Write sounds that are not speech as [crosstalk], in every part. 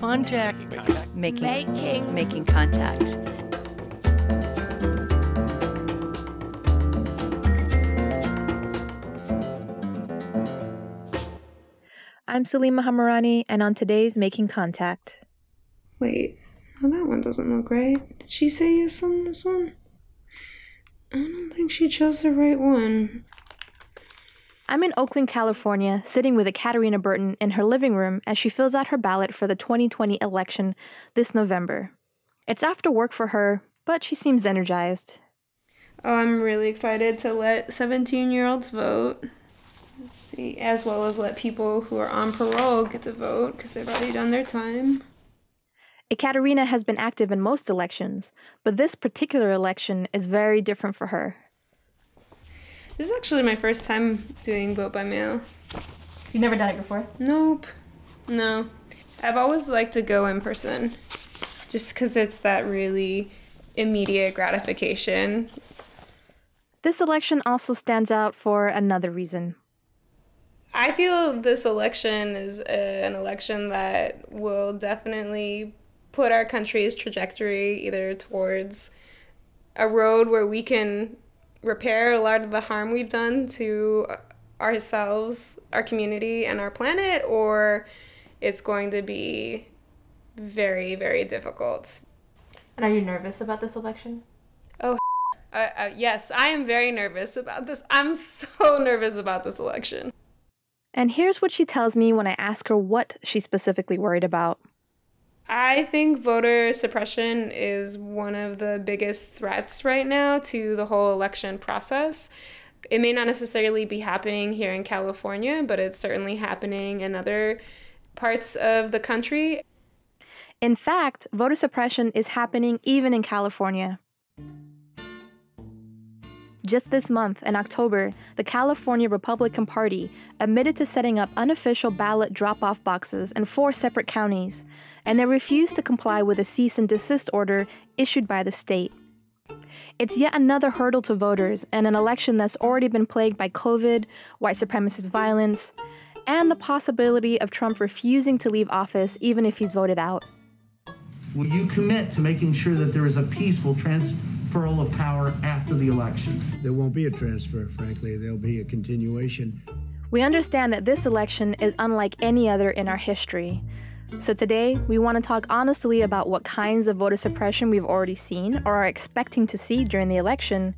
contact. Making Making. making contact. I'm Salima Hamirani, and on today's Making Contact. Wait, oh, that one doesn't look right. Did she say yes on this one? I don't think she chose the right one. I'm in Oakland, California, sitting with Ekaterina Burton in her living room as she fills out her ballot for the 2020 election this November. It's after work for her, but she seems energized. Oh, I'm really excited to let 17 year olds vote. Let's see, as well as let people who are on parole get to vote because they've already done their time. Ekaterina has been active in most elections, but this particular election is very different for her. This is actually my first time doing vote by mail. You've never done it before? Nope. No. I've always liked to go in person just because it's that really immediate gratification. This election also stands out for another reason. I feel this election is a, an election that will definitely put our country's trajectory either towards a road where we can repair a lot of the harm we've done to ourselves, our community, and our planet, or it's going to be very, very difficult. And are you nervous about this election? [laughs] Uh, uh, yes, I am very nervous about this. I'm so [laughs] nervous about this election. And here's what she tells me when I ask her what she's specifically worried about. I think voter suppression is one of the biggest threats right now to the whole election process. It may not necessarily be happening here in California, but it's certainly happening in other parts of the country. In fact, voter suppression is happening even in California. Just this month, in October, the California Republican Party admitted to setting up unofficial ballot drop off boxes in four separate counties, and they refused to comply with a cease and desist order issued by the state. It's yet another hurdle to voters in an election that's already been plagued by COVID, white supremacist violence, and the possibility of Trump refusing to leave office even if he's voted out. Will you commit to making sure that there is a peaceful transferal of power after the election? There won't be a transfer, frankly. There'll be a continuation. We understand that this election is unlike any other in our history. So today, we want to talk honestly about what kinds of voter suppression we've already seen or are expecting to see during the election.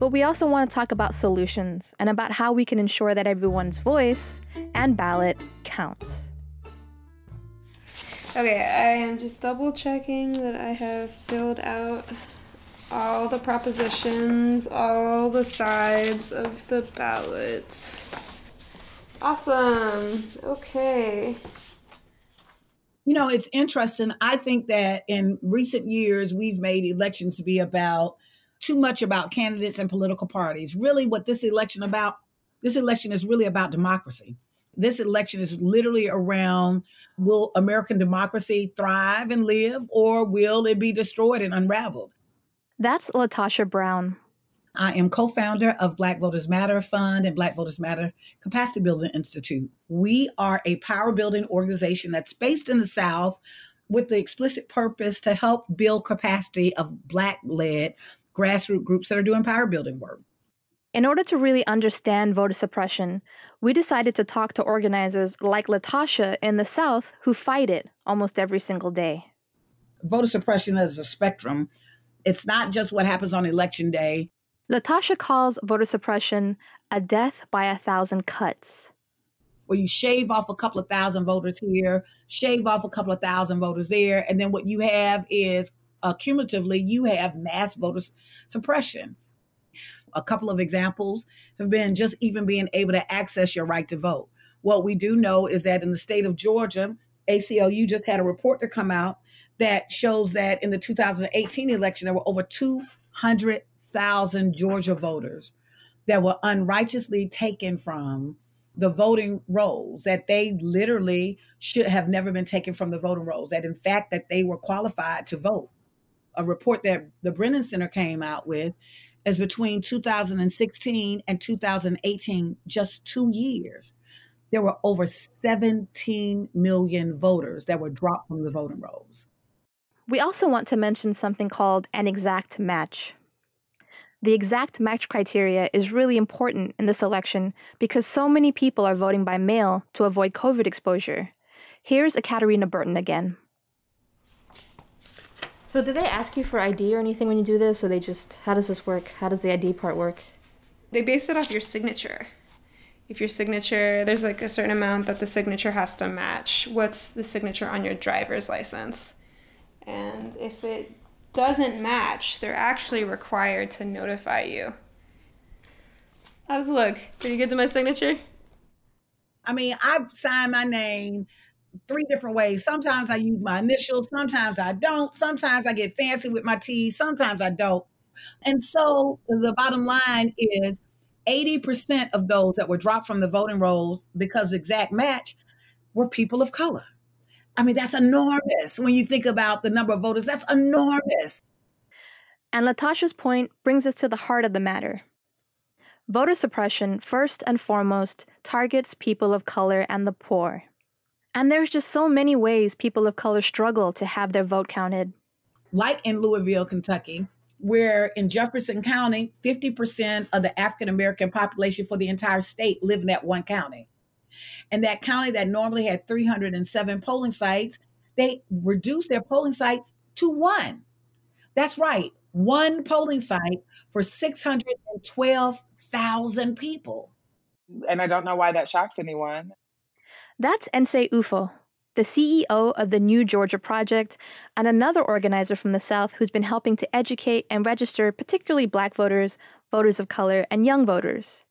But we also want to talk about solutions and about how we can ensure that everyone's voice and ballot counts. Okay, I am just double checking that I have filled out all the propositions, all the sides of the ballot. Awesome. Okay. You know, it's interesting. I think that in recent years, we've made elections to be about too much about candidates and political parties. Really, what this election about, this election is really about democracy. This election is literally around will American democracy thrive and live, or will it be destroyed and unraveled? That's Latasha Brown. I am co founder of Black Voters Matter Fund and Black Voters Matter Capacity Building Institute. We are a power building organization that's based in the South with the explicit purpose to help build capacity of Black led grassroots groups that are doing power building work. In order to really understand voter suppression, we decided to talk to organizers like Latasha in the South who fight it almost every single day. Voter suppression is a spectrum. It's not just what happens on election day. Latasha calls voter suppression a death by a thousand cuts. Where you shave off a couple of thousand voters here, shave off a couple of thousand voters there, and then what you have is uh, cumulatively, you have mass voter suppression. A couple of examples have been just even being able to access your right to vote. What we do know is that in the state of Georgia, ACLU just had a report to come out that shows that in the 2018 election, there were over 200,000 Georgia voters that were unrighteously taken from the voting rolls that they literally should have never been taken from the voting rolls that in fact that they were qualified to vote a report that the brennan center came out with is between 2016 and 2018 just two years there were over 17 million voters that were dropped from the voting rolls. We also want to mention something called an exact match. The exact match criteria is really important in this election because so many people are voting by mail to avoid COVID exposure. Here's Ekaterina Burton again. So, did they ask you for ID or anything when you do this, or they just, how does this work? How does the ID part work? They base it off your signature. If your signature, there's like a certain amount that the signature has to match. What's the signature on your driver's license? And if it doesn't match, they're actually required to notify you. How does it look? Pretty good to my signature? I mean, I've signed my name three different ways. Sometimes I use my initials, sometimes I don't. Sometimes I get fancy with my T, sometimes I don't. And so the bottom line is 80% of those that were dropped from the voting rolls because exact match were people of color. I mean, that's enormous when you think about the number of voters. That's enormous. And Latasha's point brings us to the heart of the matter. Voter suppression, first and foremost, targets people of color and the poor. And there's just so many ways people of color struggle to have their vote counted. Like in Louisville, Kentucky, where in Jefferson County, 50% of the African American population for the entire state live in that one county. And that county that normally had 307 polling sites, they reduced their polling sites to one. That's right, one polling site for 612,000 people. And I don't know why that shocks anyone. That's Nsé Ufot, the CEO of the New Georgia Project, and another organizer from the South who's been helping to educate and register particularly Black voters, voters of color, and young voters.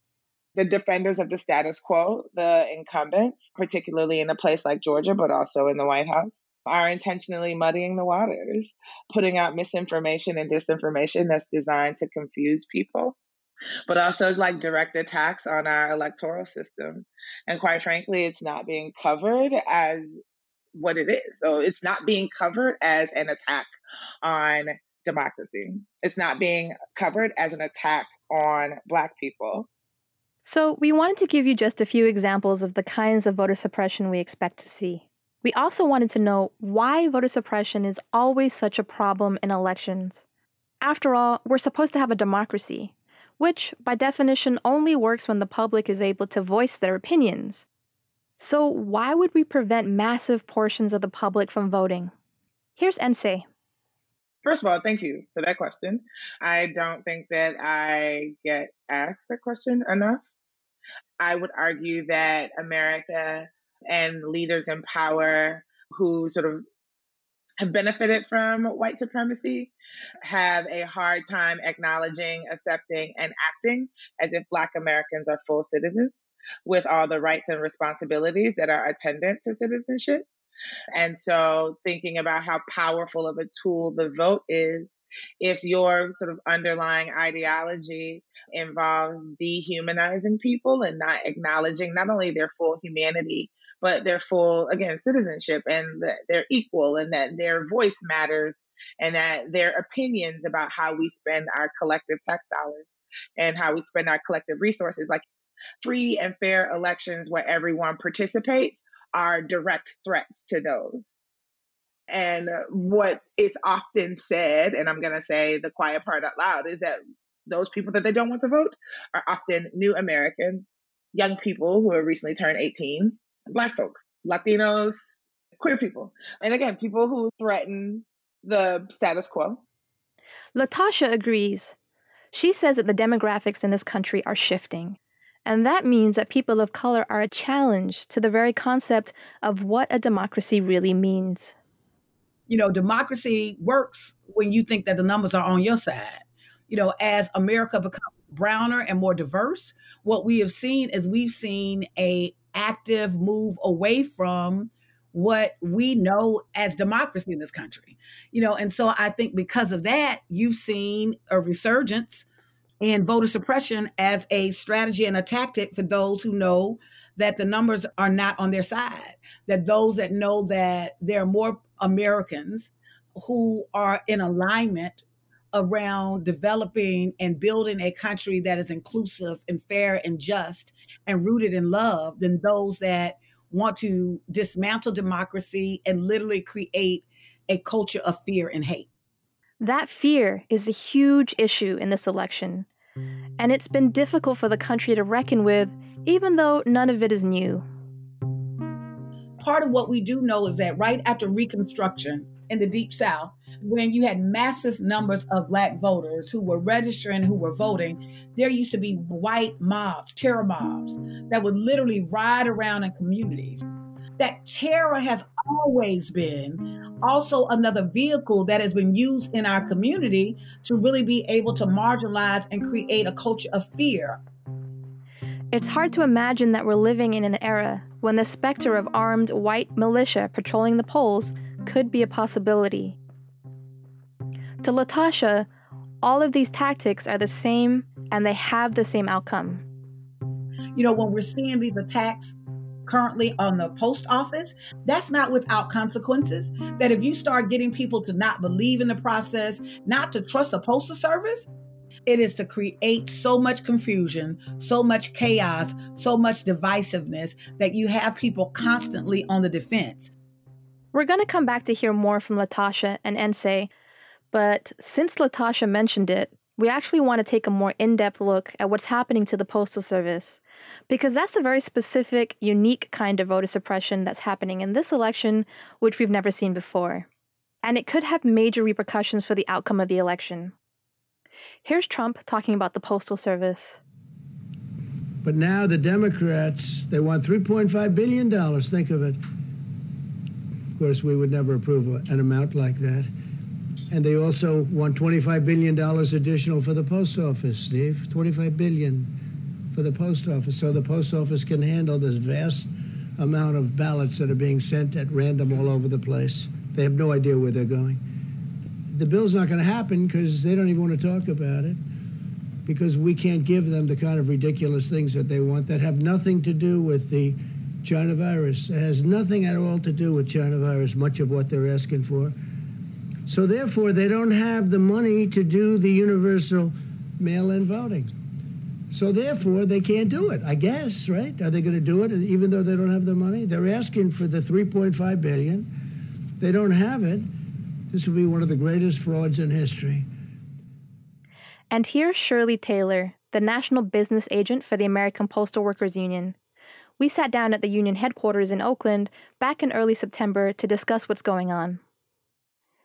The defenders of the status quo, the incumbents, particularly in a place like Georgia, but also in the White House, are intentionally muddying the waters, putting out misinformation and disinformation that's designed to confuse people but also like direct attacks on our electoral system. And quite frankly, it's not being covered as what it is. So it's not being covered as an attack on democracy. It's not being covered as an attack on Black people. So, we wanted to give you just a few examples of the kinds of voter suppression we expect to see. We also wanted to know why voter suppression is always such a problem in elections. After all, we're supposed to have a democracy, which, by definition, only works when the public is able to voice their opinions. So, why would we prevent massive portions of the public from voting? Here's Nsé. First of all, thank you for that question. I don't think that I get asked that question enough. I would argue that America and leaders in power who sort of have benefited from white supremacy have a hard time acknowledging, accepting, and acting as if Black Americans are full citizens with all the rights and responsibilities that are attendant to citizenship. And so, thinking about how powerful of a tool the vote is, if your sort of underlying ideology involves dehumanizing people and not acknowledging not only their full humanity, but their full, again, citizenship and that they're equal and that their voice matters and that their opinions about how we spend our collective tax dollars and how we spend our collective resources, like free and fair elections where everyone participates, are direct threats to those. And what is often said, and I'm going to say the quiet part out loud, is that those people that they don't want to vote are often new Americans, young people who have recently turned 18, Black folks, Latinos, queer people. And again, people who threaten the status quo. Latasha agrees. She says that the demographics in this country are shifting. And that means that people of color are a challenge to the very concept of what a democracy really means. You know, democracy works when you think that the numbers are on your side. You know, as America becomes browner and more diverse, what we have seen is we've seen a active move away from what we know as democracy in this country. You know, and so I think because of that, you've seen a resurgence in voter suppression as a strategy and a tactic for those who know that the numbers are not on their side, that those that know that there are more Americans who are in alignment around developing and building a country that is inclusive and fair and just and rooted in love than those that want to dismantle democracy and literally create a culture of fear and hate. That fear is a huge issue in this election, and it's been difficult for the country to reckon with, even though none of it is new. Part of what we do know is that right after Reconstruction in the Deep South, when you had massive numbers of black voters who were registering, who were voting, there used to be white mobs, terror mobs, that would literally ride around in communities. That terror has always been also another vehicle that has been used in our community to really be able to marginalize and create a culture of fear. It's hard to imagine that we're living in an era when the specter of armed white militia patrolling the polls could be a possibility. To Latasha, all of these tactics are the same and they have the same outcome. You know, when we're seeing these attacks currently on the post office, that's not without consequences. That if you start getting people to not believe in the process, not to trust the postal service, it is to create so much confusion, so much chaos, so much divisiveness that you have people constantly on the defense. We're going to come back to hear more from Latasha and Nsé but since Latasha mentioned it, we actually want to take a more in depth look at what's happening to the Postal Service, because that's a very specific, unique kind of voter suppression that's happening in this election, which we've never seen before. And it could have major repercussions for the outcome of the election. Here's Trump talking about the Postal Service. But now the Democrats, they want $3.5 billion. Think of it. Of course, we would never approve an amount like that. And they also want $25 billion additional for the post office, Steve. $25 billion for the post office. So the post office can handle this vast amount of ballots that are being sent at random all over the place. They have no idea where they're going. The bill's not going to happen because they don't even want to talk about it because we can't give them the kind of ridiculous things that they want that have nothing to do with the China virus. It has nothing at all to do with China virus, much of what they're asking for. So therefore, they don't have the money to do the universal mail-in voting. So therefore, they can't do it. I guess, right? Are they going to do it even though they don't have the money? They're asking for the 3.5 billion. They don't have it. This will be one of the greatest frauds in history. And here's Shirley Taylor, the national business agent for the American Postal Workers Union. We sat down at the union headquarters in Oakland back in early September to discuss what's going on.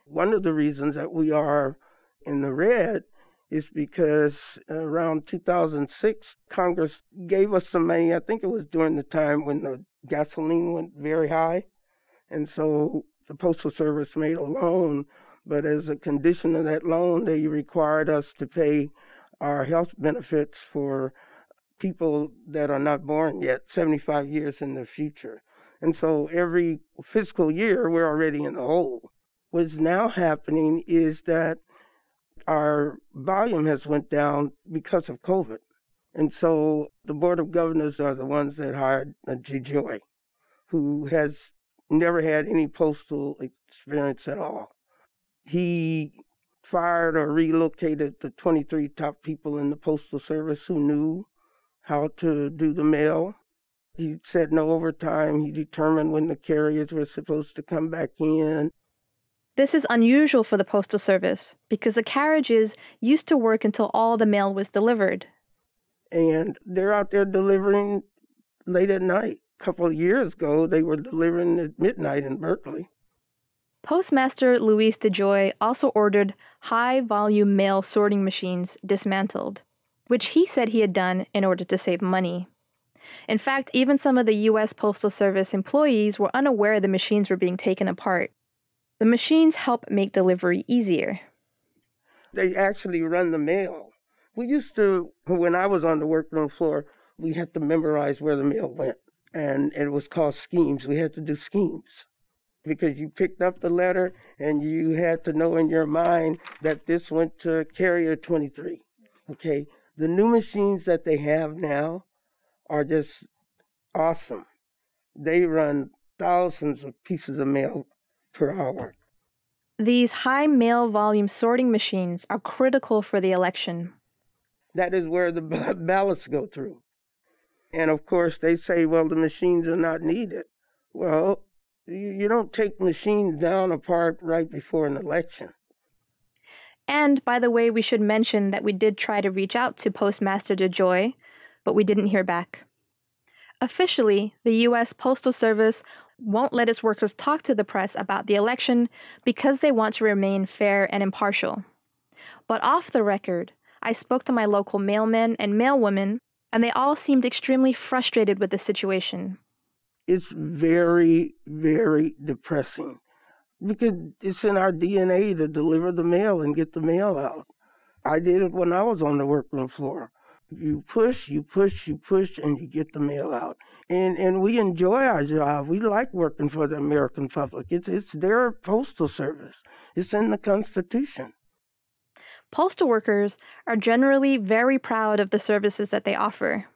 One of the reasons that we are in the red is because around 2006, Congress gave us some money. I think it was during the time when the gasoline went very high. And so the Postal Service made a loan, but as a condition of that loan, they required us to pay our health benefits for people that are not born yet, 75 years in the future. And so every fiscal year, we're already in the hole. What's now happening is that our volume has went down because of COVID. And so the Board of Governors are the ones that hired DeJoy, who has never had any postal experience at all. He fired or relocated the 23 top people in the Postal Service who knew how to do the mail. He said no overtime. He determined when the carriers were supposed to come back in. This is unusual for the Postal Service because the carriages used to work until all the mail was delivered. And they're out there delivering late at night. A couple of years ago, they were delivering at midnight in Berkeley. Postmaster Louis DeJoy also ordered high volume mail sorting machines dismantled, which he said he had done in order to save money. In fact, even some of the U.S. Postal Service employees were unaware the machines were being taken apart. The machines help make delivery easier. They actually run the mail. We used to, when I was on the workroom floor, we had to memorize where the mail went. And it was called schemes. We had to do schemes because you picked up the letter and you had to know in your mind that this went to carrier 23. Okay. The new machines that they have now are just awesome. They run thousands of pieces of mail per hour. These high mail volume sorting machines are critical for the election. That is where the ballots go through. And of course, they say, well, the machines are not needed. Well, you don't take machines down apart right before an election. And by the way, we should mention that we did try to reach out to Postmaster DeJoy, but we didn't hear back. Officially, the U.S. Postal Service won't let its workers talk to the press about the election because they want to remain fair and impartial. But off the record, I spoke to my local mailmen and mailwomen, and they all seemed extremely frustrated with the situation. It's very, very depressing because it's in our DNA to deliver the mail and get the mail out. I did it when I was on the workroom floor. You push, you push, you push, and you get the mail out. And and we enjoy our job. We like working for the American public. It's it's their postal service. It's in the Constitution. Postal workers are generally very proud of the services that they offer.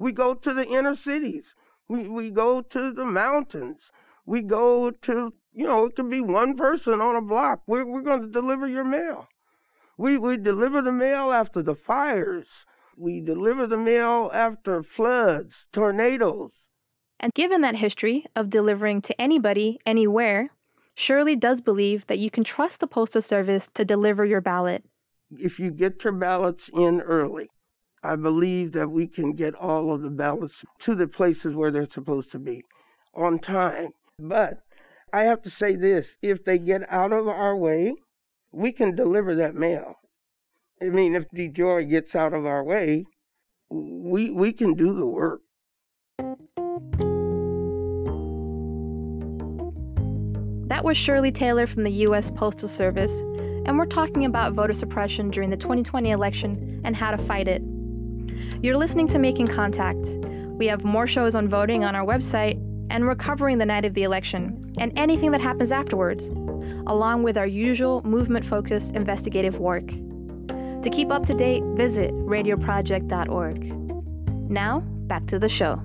We go to the inner cities. We we go to the mountains. We go to you know, it could be one person on a block. We're we're going to deliver your mail. We we deliver the mail after the fires. We deliver the mail after floods, tornadoes. And given that history of delivering to anybody, anywhere, Shirley does believe that you can trust the Postal Service to deliver your ballot. If you get your ballots in early, I believe that we can get all of the ballots to the places where they're supposed to be on time. But I have to say this if they get out of our way, we can deliver that mail. I mean, if DeJoy gets out of our way, we we can do the work. That was Shirley Taylor from the U.S. Postal Service, and we're talking about voter suppression during the 2020 election and how to fight it. You're listening to Making Contact. We have more shows on voting on our website and recovering the night of the election and anything that happens afterwards, along with our usual movement focused investigative work. To keep up to date, visit radioproject.org. Now, back to the show.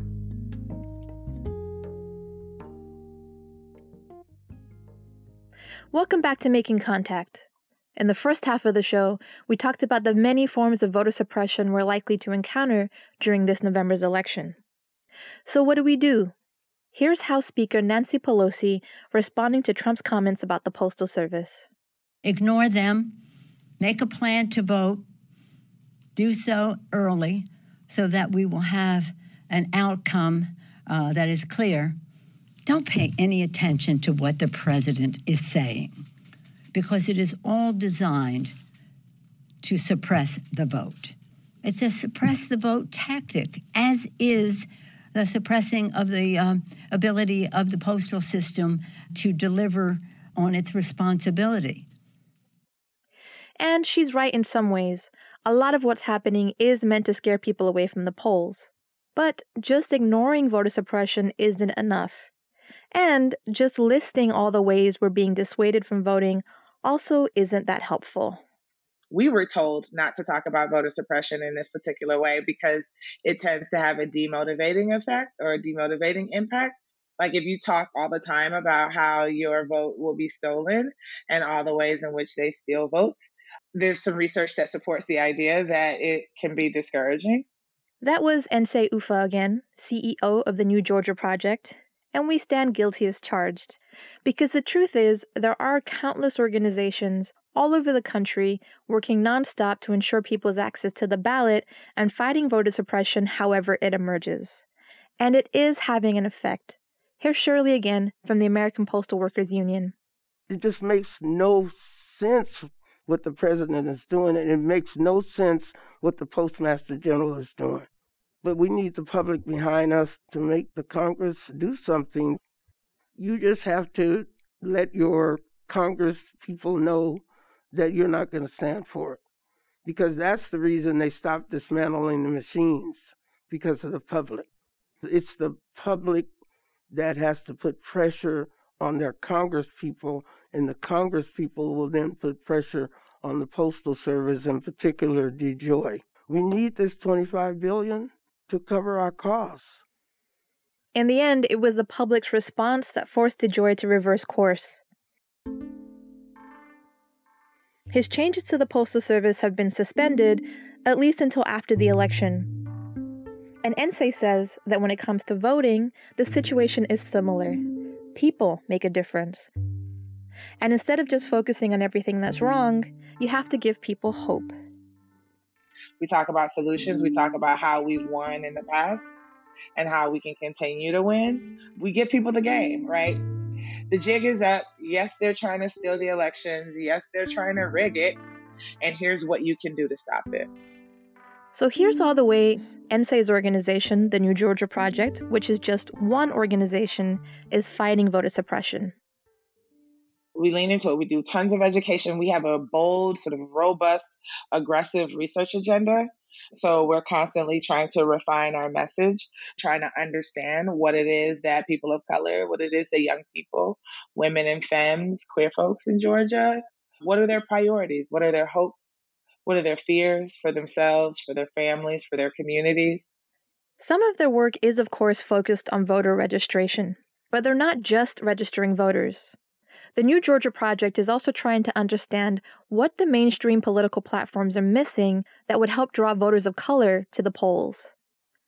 Welcome back to Making Contact. In the first half of the show, we talked about the many forms of voter suppression we're likely to encounter during this November's election. So, what do we do? Here's House Speaker Nancy Pelosi responding to Trump's comments about the Postal Service. Ignore them make a plan to vote, do so early so that we will have an outcome uh, that is clear. Don't pay any attention to what the president is saying because it is all designed to suppress the vote. It's a suppress the vote tactic, as is the suppressing of the um, ability of the postal system to deliver on its responsibility. And she's right in some ways. A lot of what's happening is meant to scare people away from the polls. But just ignoring voter suppression isn't enough. And just listing all the ways we're being dissuaded from voting also isn't that helpful. We were told not to talk about voter suppression in this particular way because it tends to have a demotivating effect or a demotivating impact. Like if you talk all the time about how your vote will be stolen and all the ways in which they steal votes, there's some research that supports the idea that it can be discouraging. That was Nsé Ufot again, CEO of the New Georgia Project, and we stand guilty as charged. Because the truth is, there are countless organizations all over the country working nonstop to ensure people's access to the ballot and fighting voter suppression however it emerges. And it is having an effect. Here's Shirley again from the American Postal Workers Union. It just makes no sense what the president is doing, and it makes no sense what the postmaster general is doing. But we need the public behind us to make the Congress do something. You just have to let your Congress people know that you're not going to stand for it. Because that's the reason they stopped dismantling the machines, because of the public. It's the public that has to put pressure on their Congress people and the Congress people will then put pressure on the Postal Service, in particular DeJoy. We need this 25 billion to cover our costs. In the end, it was the public's response that forced DeJoy to reverse course. His changes to the Postal Service have been suspended, at least until after the election. And Nsé says that when it comes to voting, the situation is similar. People make a difference. And instead of just focusing on everything that's wrong, you have to give people hope. We talk about solutions, we talk about how we've won in the past and how we can continue to win. We give people the game, right? The jig is up. Yes, they're trying to steal the elections. Yes, they're trying to rig it. And here's what you can do to stop it. So here's all the ways Nsé's organization, the New Georgia Project, which is just one organization, is fighting voter suppression. We lean into it. We do tons of education. We have a bold, sort of robust, aggressive research agenda. So we're constantly trying to refine our message, trying to understand what it is that people of color, what it is that young people, women and femmes, queer folks in Georgia, what are their priorities? What are their hopes? What are their fears for themselves, for their families, for their communities? Some of their work is, of course, focused on voter registration, but they're not just registering voters. The New Georgia Project is also trying to understand what the mainstream political platforms are missing that would help draw voters of color to the polls.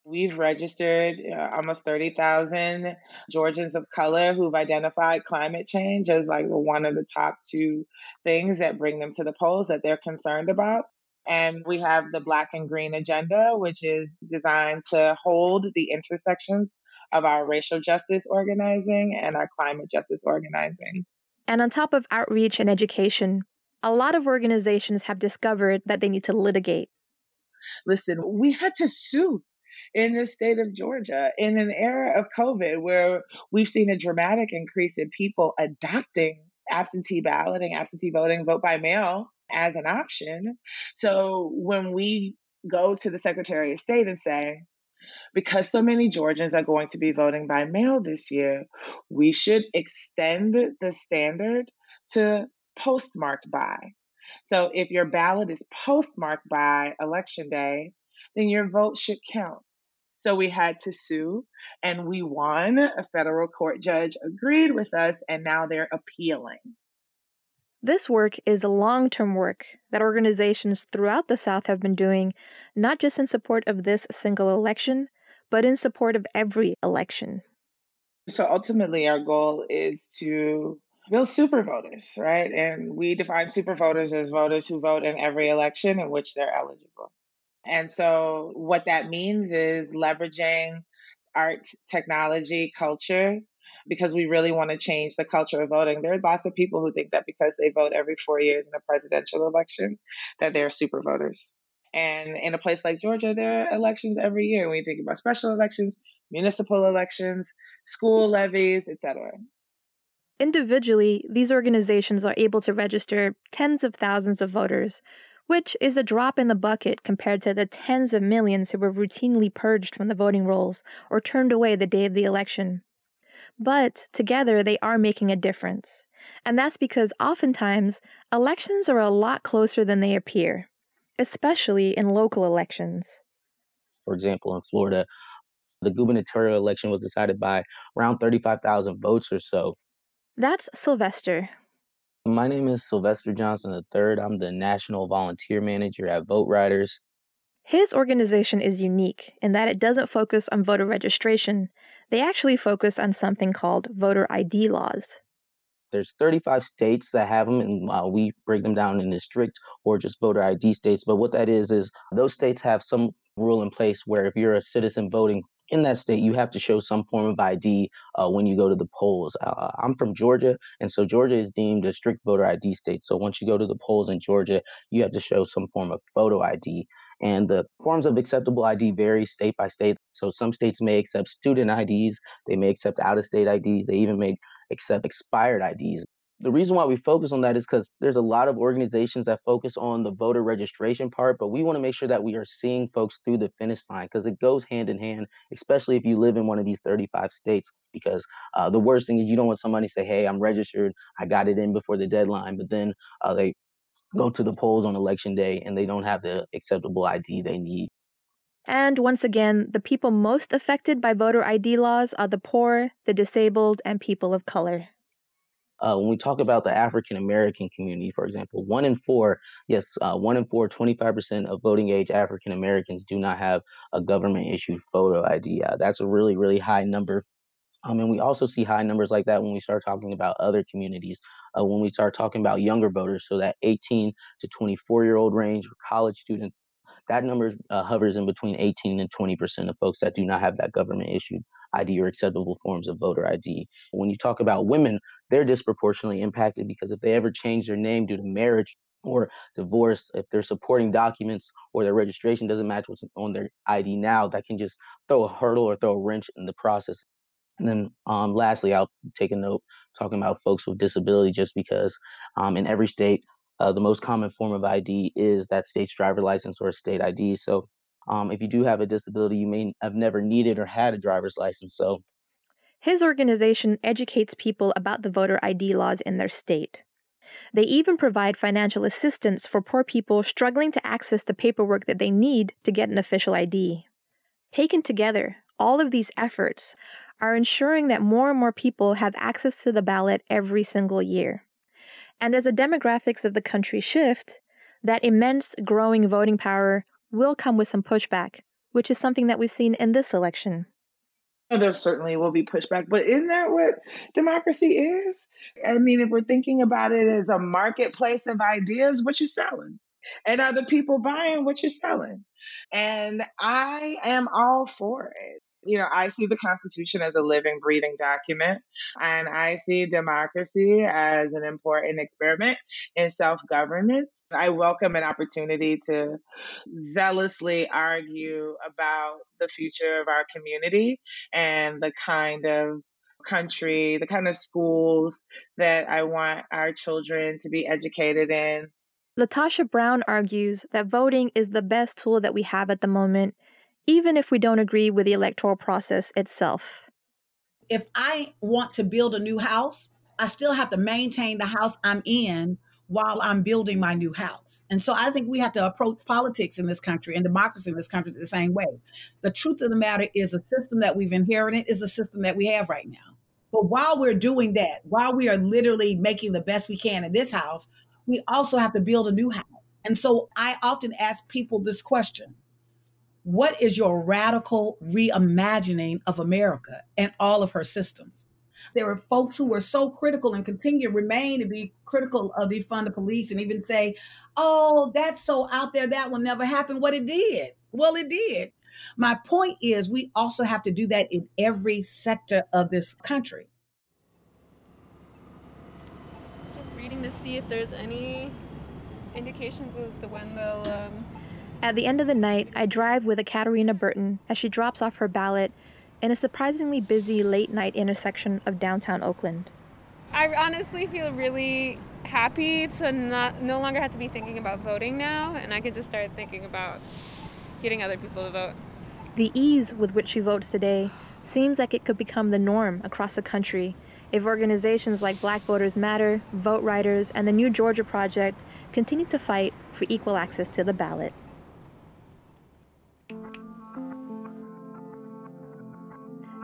We've registered uh, almost 30,000 Georgians of color who've identified climate change as like one of the top two things that bring them to the polls that they're concerned about. And we have the Black and Green Agenda, which is designed to hold the intersections of our racial justice organizing and our climate justice organizing. And on top of outreach and education, a lot of organizations have discovered that they need to litigate. Listen, we've had to sue in the state of Georgia in an era of COVID where we've seen a dramatic increase in people adopting absentee balloting, absentee voting, vote by mail as an option. So when we go to the Secretary of State and say, because so many Georgians are going to be voting by mail this year, we should extend the standard to postmarked by. So if your ballot is postmarked by election day, then your vote should count. So we had to sue and we won. A federal court judge agreed with us and now they're appealing. This work is a long term work that organizations throughout the South have been doing, not just in support of this single election, but in support of every election. So ultimately, our goal is to build super voters, right? And we define super voters as voters who vote in every election in which they're eligible. And so, what that means is leveraging art, technology, culture, because we really want to change the culture of voting. There are lots of people who think that because they vote every four years in a presidential election, that they're super voters. And in a place like Georgia, there are elections every year. When you think about special elections, municipal elections, school levies, etc. Individually, these organizations are able to register tens of thousands of voters, which is a drop in the bucket compared to the tens of millions who were routinely purged from the voting rolls or turned away the day of the election. But together they are making a difference. And that's because oftentimes elections are a lot closer than they appear, especially in local elections. For example, in Florida, the gubernatorial election was decided by around 35,000 votes or so. That's Sylvester, my name is Sylvester Johnson III. I'm the National Volunteer Manager at VoteRiders. His organization is unique in that it doesn't focus on voter registration. They actually focus on something called voter ID laws. There's 35 states that have them, and uh, we break them down in district or just voter ID states. But what that is is those states have some rule in place where if you're a citizen voting in that state, you have to show some form of ID uh, when you go to the polls. Uh, I'm from Georgia, and so Georgia is deemed a strict voter ID state. So once you go to the polls in Georgia, you have to show some form of photo ID. And the forms of acceptable ID vary state by state. So some states may accept student IDs, they may accept out of state IDs, they even may accept expired IDs the reason why we focus on that is because there's a lot of organizations that focus on the voter registration part, but we want to make sure that we are seeing folks through the finish line because it goes hand in hand, especially if you live in one of these 35 states. Because uh, the worst thing is you don't want somebody to say, "Hey, I'm registered, I got it in before the deadline," but then uh, they go to the polls on election day and they don't have the acceptable ID they need. And once again, the people most affected by voter ID laws are the poor, the disabled, and people of color. Uh, when we talk about the African American community, for example, one in four, yes, uh, one in four, 25% of voting age African Americans do not have a government issued photo ID. Uh, that's a really, really high number. Um, and we also see high numbers like that when we start talking about other communities, uh, when we start talking about younger voters, so that 18 to 24 year old range, college students, that number uh, hovers in between 18 and 20% of folks that do not have that government issued ID or acceptable forms of voter ID. When you talk about women, they're disproportionately impacted because if they ever change their name due to marriage or divorce, if their supporting documents or their registration doesn't match what's on their ID now, that can just throw a hurdle or throw a wrench in the process. And then um, lastly, I'll take a note talking about folks with disability just because um, in every state, uh, the most common form of ID is that state's driver license or state ID. So um, if you do have a disability, you may have never needed or had a driver's license. So his organization educates people about the voter ID laws in their state. They even provide financial assistance for poor people struggling to access the paperwork that they need to get an official ID. Taken together, all of these efforts are ensuring that more and more people have access to the ballot every single year. And as the demographics of the country shift, that immense growing voting power will come with some pushback, which is something that we've seen in this election. Oh, there certainly will be pushback, but isn't that what democracy is? I mean, if we're thinking about it as a marketplace of ideas, what you're selling, and are the people buying what you're selling? And I am all for it you know, I see the Constitution as a living, breathing document, and I see democracy as an important experiment in self governance. I welcome an opportunity to zealously argue about the future of our community and the kind of country, the kind of schools that I want our children to be educated in. Latasha Brown argues that voting is the best tool that we have at the moment even if we don't agree with the electoral process itself. If I want to build a new house, I still have to maintain the house I'm in while I'm building my new house. And so I think we have to approach politics in this country and democracy in this country the same way. The truth of the matter is the system that we've inherited is the system that we have right now. But while we're doing that, while we are literally making the best we can in this house, we also have to build a new house. And so I often ask people this question what is your radical reimagining of America and all of her systems? There are folks who were so critical and continue to remain to be critical of defund the police and even say, oh, that's so out there, that will never happen. What it did. Well, it did. My point is, we also have to do that in every sector of this country. Just reading to see if there's any indications as to when they'll um, at the end of the night, I drive with Ekaterina Burton as she drops off her ballot in a surprisingly busy late night intersection of downtown Oakland. I honestly feel really happy to not no longer have to be thinking about voting now and I can just start thinking about getting other people to vote. The ease with which she votes today seems like it could become the norm across the country if organizations like Black Voters Matter, VoteRiders, and the New Georgia Project continue to fight for equal access to the ballot.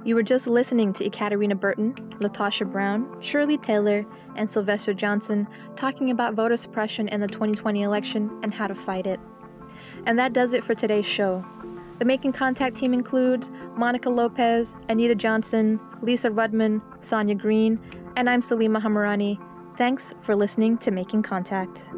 You were just listening to Ekaterina Burton, Latasha Brown, Shirley Taylor, and Sylvester Johnson talking about voter suppression in the 2020 election and how to fight it. And that does it for today's show. The Making Contact team includes Monica Lopez, Anita Johnson, Lisa Rudman, Sonia Green, and I'm Salima Hamirani. Thanks for listening to Making Contact.